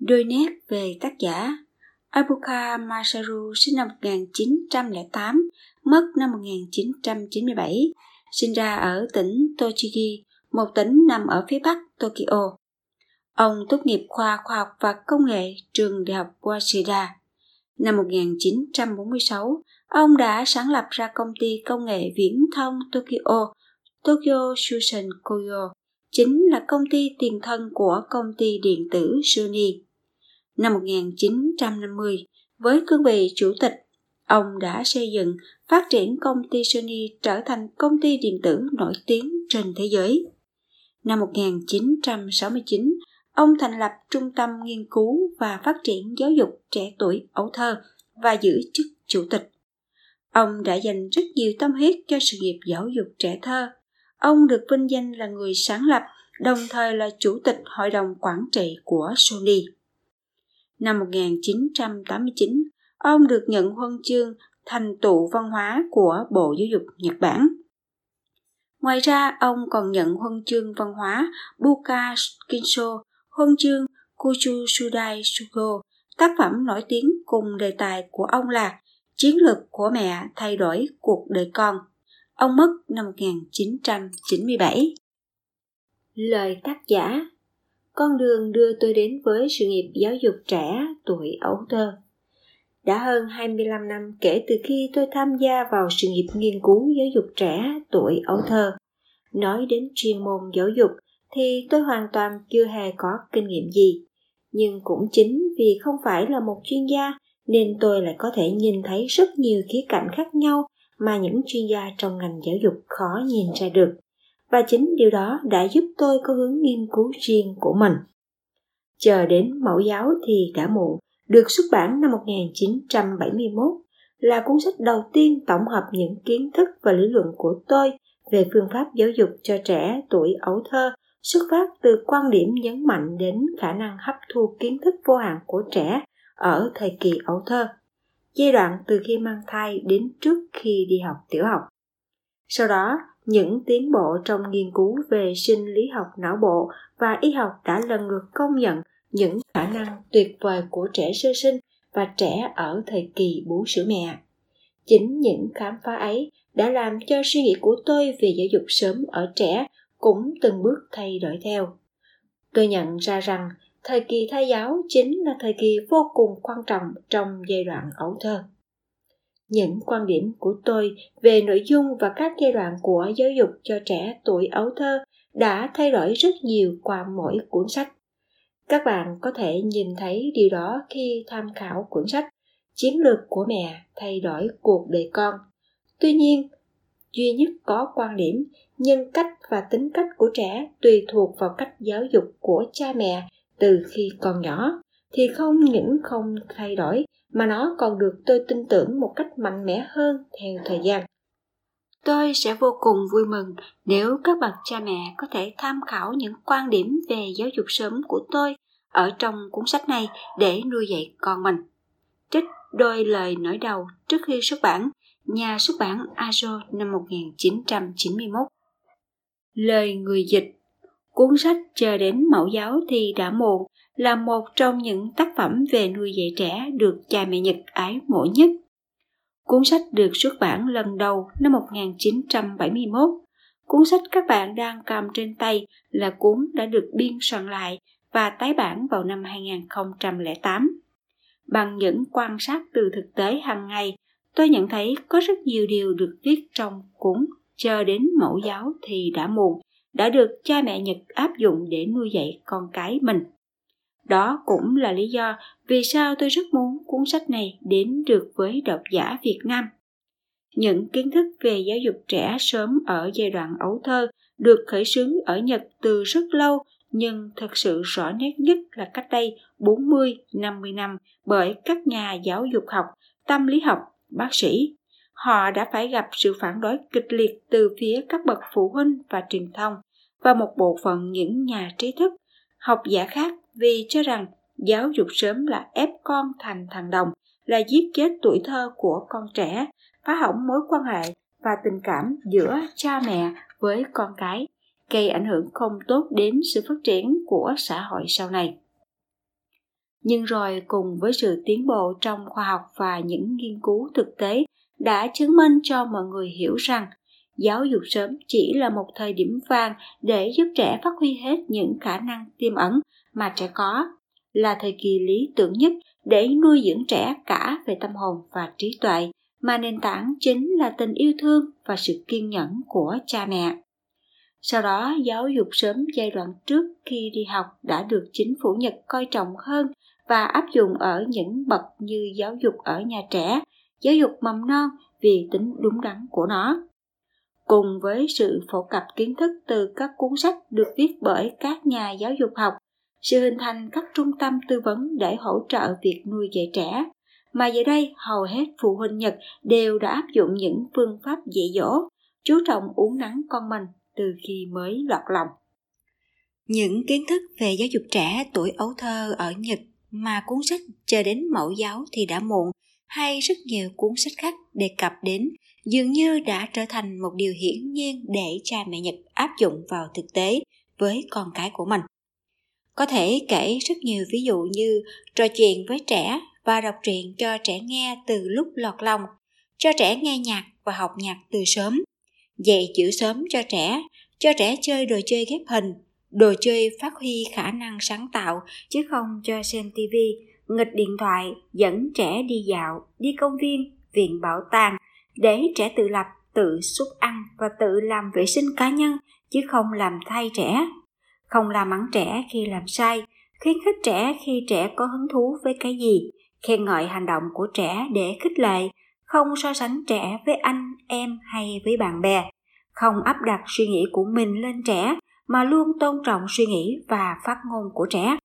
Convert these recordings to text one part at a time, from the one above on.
Đôi nét về tác giả Abuka Masaru sinh năm 1908, mất năm 1997, sinh ra ở tỉnh Tochigi, một tỉnh nằm ở phía bắc Tokyo. Ông tốt nghiệp khoa khoa học và công nghệ trường đại học Waseda. Năm 1946, ông đã sáng lập ra công ty công nghệ viễn thông Tokyo, Tokyo Shusen Koyo, chính là công ty tiền thân của công ty điện tử Sony. Năm 1950, với cương vị chủ tịch, ông đã xây dựng, phát triển công ty Sony trở thành công ty điện tử nổi tiếng trên thế giới. Năm 1969, ông thành lập Trung tâm Nghiên cứu và Phát triển Giáo dục Trẻ Tuổi Ấu Thơ và giữ chức chủ tịch. Ông đã dành rất nhiều tâm huyết cho sự nghiệp giáo dục trẻ thơ. Ông được vinh danh là người sáng lập, đồng thời là chủ tịch hội đồng quản trị của Sony. Năm 1989, ông được nhận huân chương thành tựu văn hóa của Bộ Giáo dục Nhật Bản. Ngoài ra, ông còn nhận huân chương văn hóa Buka Kinsho, huân chương Kuchu Sudai Shugo, tác phẩm nổi tiếng cùng đề tài của ông là Chiến lược của mẹ thay đổi cuộc đời con. Ông mất năm 1997. Lời tác giả con đường đưa tôi đến với sự nghiệp giáo dục trẻ tuổi ấu thơ. Đã hơn 25 năm kể từ khi tôi tham gia vào sự nghiệp nghiên cứu giáo dục trẻ tuổi ấu thơ. Nói đến chuyên môn giáo dục thì tôi hoàn toàn chưa hề có kinh nghiệm gì. Nhưng cũng chính vì không phải là một chuyên gia nên tôi lại có thể nhìn thấy rất nhiều khía cạnh khác nhau mà những chuyên gia trong ngành giáo dục khó nhìn ra được và chính điều đó đã giúp tôi có hướng nghiên cứu riêng của mình. Chờ đến mẫu giáo thì đã muộn, được xuất bản năm 1971, là cuốn sách đầu tiên tổng hợp những kiến thức và lý luận của tôi về phương pháp giáo dục cho trẻ tuổi ấu thơ xuất phát từ quan điểm nhấn mạnh đến khả năng hấp thu kiến thức vô hạn của trẻ ở thời kỳ ấu thơ, giai đoạn từ khi mang thai đến trước khi đi học tiểu học. Sau đó, những tiến bộ trong nghiên cứu về sinh lý học não bộ và y học đã lần lượt công nhận những khả năng tuyệt vời của trẻ sơ sinh và trẻ ở thời kỳ bú sữa mẹ. Chính những khám phá ấy đã làm cho suy nghĩ của tôi về giáo dục sớm ở trẻ cũng từng bước thay đổi theo. Tôi nhận ra rằng thời kỳ thai giáo chính là thời kỳ vô cùng quan trọng trong giai đoạn ấu thơ những quan điểm của tôi về nội dung và các giai đoạn của giáo dục cho trẻ tuổi ấu thơ đã thay đổi rất nhiều qua mỗi cuốn sách. Các bạn có thể nhìn thấy điều đó khi tham khảo cuốn sách chiến lược của mẹ thay đổi cuộc đời con. Tuy nhiên, duy nhất có quan điểm, nhân cách và tính cách của trẻ tùy thuộc vào cách giáo dục của cha mẹ từ khi còn nhỏ thì không những không thay đổi, mà nó còn được tôi tin tưởng một cách mạnh mẽ hơn theo thời gian tôi sẽ vô cùng vui mừng nếu các bậc cha mẹ có thể tham khảo những quan điểm về giáo dục sớm của tôi ở trong cuốn sách này để nuôi dạy con mình trích đôi lời nói đầu trước khi xuất bản, nhà xuất bản Azo năm 1991. Lời người dịch Cuốn sách chờ đến mẫu giáo thì đã muộn là một trong những tác phẩm về nuôi dạy trẻ được cha mẹ Nhật ái mộ nhất. Cuốn sách được xuất bản lần đầu năm 1971. Cuốn sách các bạn đang cầm trên tay là cuốn đã được biên soạn lại và tái bản vào năm 2008. Bằng những quan sát từ thực tế hàng ngày, tôi nhận thấy có rất nhiều điều được viết trong cuốn chờ đến mẫu giáo thì đã muộn đã được cha mẹ Nhật áp dụng để nuôi dạy con cái mình. Đó cũng là lý do vì sao tôi rất muốn cuốn sách này đến được với độc giả Việt Nam. Những kiến thức về giáo dục trẻ sớm ở giai đoạn ấu thơ được khởi xướng ở Nhật từ rất lâu nhưng thật sự rõ nét nhất là cách đây 40-50 năm bởi các nhà giáo dục học, tâm lý học, bác sĩ. Họ đã phải gặp sự phản đối kịch liệt từ phía các bậc phụ huynh và truyền thông và một bộ phận những nhà trí thức, học giả khác vì cho rằng giáo dục sớm là ép con thành thằng đồng, là giết chết tuổi thơ của con trẻ, phá hỏng mối quan hệ và tình cảm giữa cha mẹ với con cái, gây ảnh hưởng không tốt đến sự phát triển của xã hội sau này. nhưng rồi cùng với sự tiến bộ trong khoa học và những nghiên cứu thực tế đã chứng minh cho mọi người hiểu rằng giáo dục sớm chỉ là một thời điểm vàng để giúp trẻ phát huy hết những khả năng tiềm ẩn mà trẻ có, là thời kỳ lý tưởng nhất để nuôi dưỡng trẻ cả về tâm hồn và trí tuệ, mà nền tảng chính là tình yêu thương và sự kiên nhẫn của cha mẹ. Sau đó, giáo dục sớm giai đoạn trước khi đi học đã được chính phủ nhật coi trọng hơn và áp dụng ở những bậc như giáo dục ở nhà trẻ giáo dục mầm non vì tính đúng đắn của nó cùng với sự phổ cập kiến thức từ các cuốn sách được viết bởi các nhà giáo dục học sự hình thành các trung tâm tư vấn để hỗ trợ việc nuôi dạy trẻ mà giờ đây hầu hết phụ huynh Nhật đều đã áp dụng những phương pháp dạy dỗ, chú trọng uống nắng con mình từ khi mới lọt lòng. Những kiến thức về giáo dục trẻ tuổi ấu thơ ở Nhật mà cuốn sách chờ đến mẫu giáo thì đã muộn hay rất nhiều cuốn sách khác đề cập đến dường như đã trở thành một điều hiển nhiên để cha mẹ Nhật áp dụng vào thực tế với con cái của mình. Có thể kể rất nhiều ví dụ như trò chuyện với trẻ và đọc truyện cho trẻ nghe từ lúc lọt lòng, cho trẻ nghe nhạc và học nhạc từ sớm, dạy chữ sớm cho trẻ, cho trẻ chơi đồ chơi ghép hình, đồ chơi phát huy khả năng sáng tạo chứ không cho xem tivi, nghịch điện thoại, dẫn trẻ đi dạo, đi công viên, viện bảo tàng để trẻ tự lập, tự xúc ăn và tự làm vệ sinh cá nhân chứ không làm thay trẻ. Không làm mắng trẻ khi làm sai, khuyến khích trẻ khi trẻ có hứng thú với cái gì, khen ngợi hành động của trẻ để khích lệ, không so sánh trẻ với anh, em hay với bạn bè, không áp đặt suy nghĩ của mình lên trẻ mà luôn tôn trọng suy nghĩ và phát ngôn của trẻ.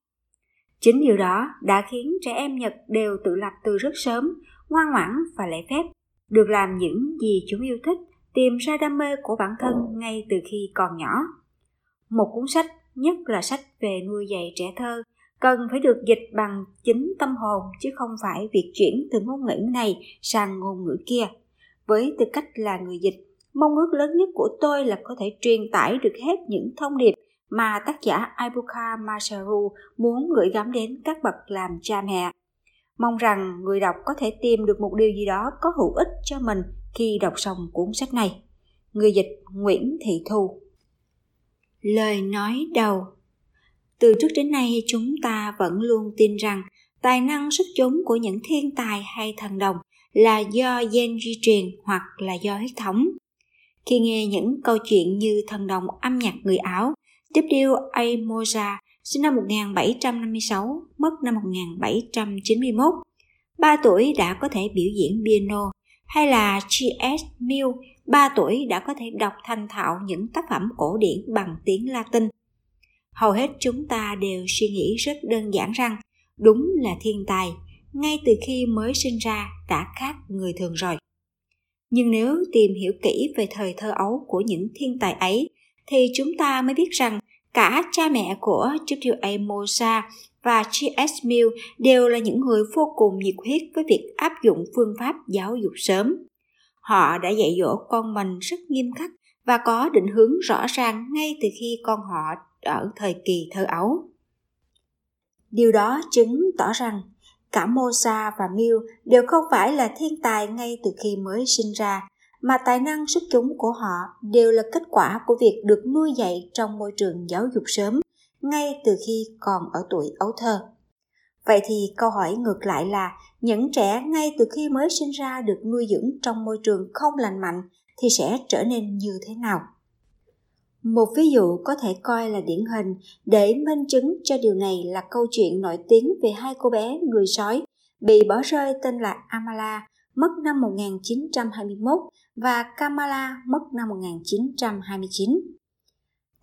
Chính điều đó đã khiến trẻ em Nhật đều tự lập từ rất sớm, ngoan ngoãn và lễ phép, được làm những gì chúng yêu thích, tìm ra đam mê của bản thân ngay từ khi còn nhỏ. Một cuốn sách, nhất là sách về nuôi dạy trẻ thơ, cần phải được dịch bằng chính tâm hồn chứ không phải việc chuyển từ ngôn ngữ này sang ngôn ngữ kia. Với tư cách là người dịch, mong ước lớn nhất của tôi là có thể truyền tải được hết những thông điệp mà tác giả Ibuka Masaru muốn gửi gắm đến các bậc làm cha mẹ. Mong rằng người đọc có thể tìm được một điều gì đó có hữu ích cho mình khi đọc xong cuốn sách này. Người dịch Nguyễn Thị Thu Lời nói đầu từ trước đến nay chúng ta vẫn luôn tin rằng tài năng sức chúng của những thiên tài hay thần đồng là do gen di truyền hoặc là do huyết thống. Khi nghe những câu chuyện như thần đồng âm nhạc người Áo, W.A. Mozart sinh năm 1756, mất năm 1791, 3 tuổi đã có thể biểu diễn piano, hay là G.S. Mill, 3 tuổi đã có thể đọc thành thạo những tác phẩm cổ điển bằng tiếng Latin hầu hết chúng ta đều suy nghĩ rất đơn giản rằng đúng là thiên tài ngay từ khi mới sinh ra đã khác người thường rồi nhưng nếu tìm hiểu kỹ về thời thơ ấu của những thiên tài ấy thì chúng ta mới biết rằng cả cha mẹ của W.A. Và G.S. Mill đều là những người vô cùng nhiệt huyết với việc áp dụng phương pháp giáo dục sớm. Họ đã dạy dỗ con mình rất nghiêm khắc và có định hướng rõ ràng ngay từ khi con họ ở thời kỳ thơ ấu. Điều đó chứng tỏ rằng cả Mosa và Mill đều không phải là thiên tài ngay từ khi mới sinh ra, mà tài năng xuất chúng của họ đều là kết quả của việc được nuôi dạy trong môi trường giáo dục sớm, ngay từ khi còn ở tuổi ấu thơ. Vậy thì câu hỏi ngược lại là những trẻ ngay từ khi mới sinh ra được nuôi dưỡng trong môi trường không lành mạnh thì sẽ trở nên như thế nào? Một ví dụ có thể coi là điển hình để minh chứng cho điều này là câu chuyện nổi tiếng về hai cô bé người sói bị bỏ rơi tên là Amala mất năm 1921 và Kamala mất năm 1929.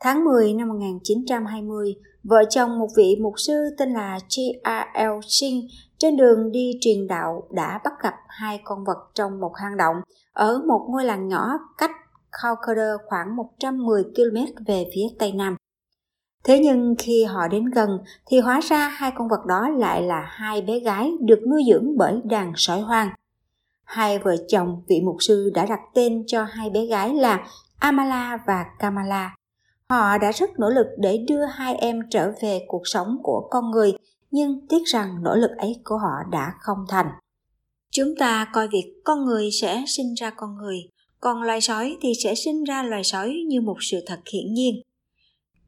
Tháng 10 năm 1920, vợ chồng một vị mục sư tên là G.R.L. Singh trên đường đi truyền đạo đã bắt gặp hai con vật trong một hang động ở một ngôi làng nhỏ cách Calcutta khoảng 110 km về phía tây nam. Thế nhưng khi họ đến gần thì hóa ra hai con vật đó lại là hai bé gái được nuôi dưỡng bởi đàn sói hoang. Hai vợ chồng vị mục sư đã đặt tên cho hai bé gái là Amala và Kamala. Họ đã rất nỗ lực để đưa hai em trở về cuộc sống của con người nhưng tiếc rằng nỗ lực ấy của họ đã không thành. Chúng ta coi việc con người sẽ sinh ra con người, còn loài sói thì sẽ sinh ra loài sói như một sự thật hiển nhiên.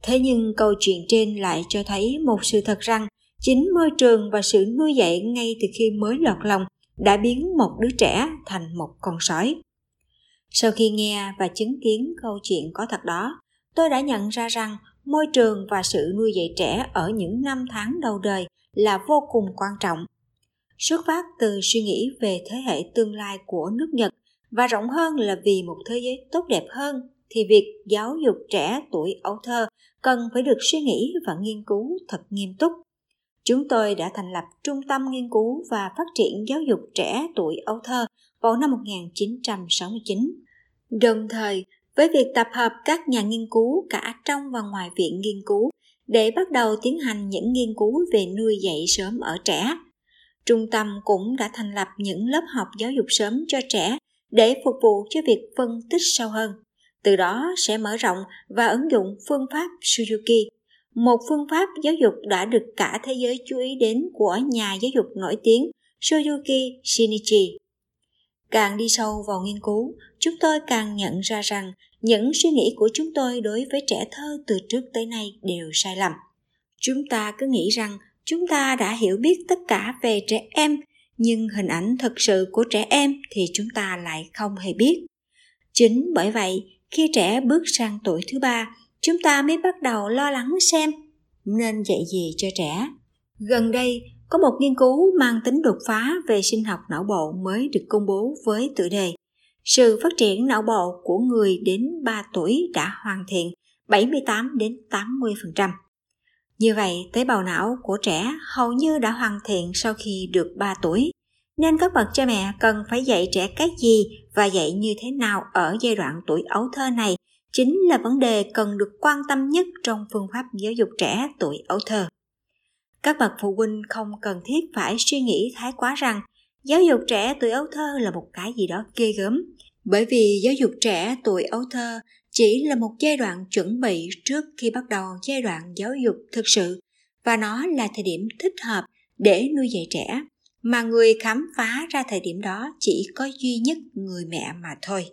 Thế nhưng câu chuyện trên lại cho thấy một sự thật rằng chính môi trường và sự nuôi dạy ngay từ khi mới lọt lòng đã biến một đứa trẻ thành một con sói. Sau khi nghe và chứng kiến câu chuyện có thật đó, tôi đã nhận ra rằng môi trường và sự nuôi dạy trẻ ở những năm tháng đầu đời là vô cùng quan trọng. Xuất phát từ suy nghĩ về thế hệ tương lai của nước Nhật và rộng hơn là vì một thế giới tốt đẹp hơn thì việc giáo dục trẻ tuổi ấu thơ cần phải được suy nghĩ và nghiên cứu thật nghiêm túc. Chúng tôi đã thành lập Trung tâm Nghiên cứu và Phát triển Giáo dục trẻ tuổi âu thơ vào năm 1969. Đồng thời, với việc tập hợp các nhà nghiên cứu cả trong và ngoài viện nghiên cứu để bắt đầu tiến hành những nghiên cứu về nuôi dạy sớm ở trẻ. Trung tâm cũng đã thành lập những lớp học giáo dục sớm cho trẻ để phục vụ cho việc phân tích sâu hơn. Từ đó sẽ mở rộng và ứng dụng phương pháp Suzuki, một phương pháp giáo dục đã được cả thế giới chú ý đến của nhà giáo dục nổi tiếng Suzuki Shinichi. Càng đi sâu vào nghiên cứu, chúng tôi càng nhận ra rằng những suy nghĩ của chúng tôi đối với trẻ thơ từ trước tới nay đều sai lầm. Chúng ta cứ nghĩ rằng chúng ta đã hiểu biết tất cả về trẻ em, nhưng hình ảnh thực sự của trẻ em thì chúng ta lại không hề biết. Chính bởi vậy, khi trẻ bước sang tuổi thứ ba, chúng ta mới bắt đầu lo lắng xem nên dạy gì cho trẻ. Gần đây, có một nghiên cứu mang tính đột phá về sinh học não bộ mới được công bố với tựa đề Sự phát triển não bộ của người đến 3 tuổi đã hoàn thiện 78 đến 80%. Như vậy, tế bào não của trẻ hầu như đã hoàn thiện sau khi được 3 tuổi. Nên các bậc cha mẹ cần phải dạy trẻ cái gì và dạy như thế nào ở giai đoạn tuổi ấu thơ này chính là vấn đề cần được quan tâm nhất trong phương pháp giáo dục trẻ tuổi ấu thơ. Các bậc phụ huynh không cần thiết phải suy nghĩ thái quá rằng giáo dục trẻ tuổi ấu thơ là một cái gì đó ghê gớm, bởi vì giáo dục trẻ tuổi ấu thơ chỉ là một giai đoạn chuẩn bị trước khi bắt đầu giai đoạn giáo dục thực sự, và nó là thời điểm thích hợp để nuôi dạy trẻ, mà người khám phá ra thời điểm đó chỉ có duy nhất người mẹ mà thôi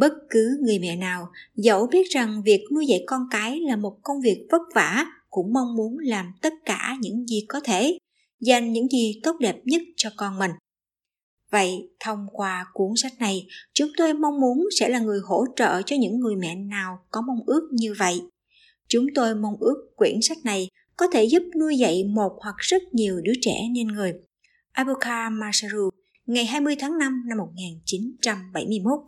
bất cứ người mẹ nào, dẫu biết rằng việc nuôi dạy con cái là một công việc vất vả, cũng mong muốn làm tất cả những gì có thể, dành những gì tốt đẹp nhất cho con mình. Vậy, thông qua cuốn sách này, chúng tôi mong muốn sẽ là người hỗ trợ cho những người mẹ nào có mong ước như vậy. Chúng tôi mong ước quyển sách này có thể giúp nuôi dạy một hoặc rất nhiều đứa trẻ nên người. Abuka Masaru, ngày 20 tháng 5 năm 1971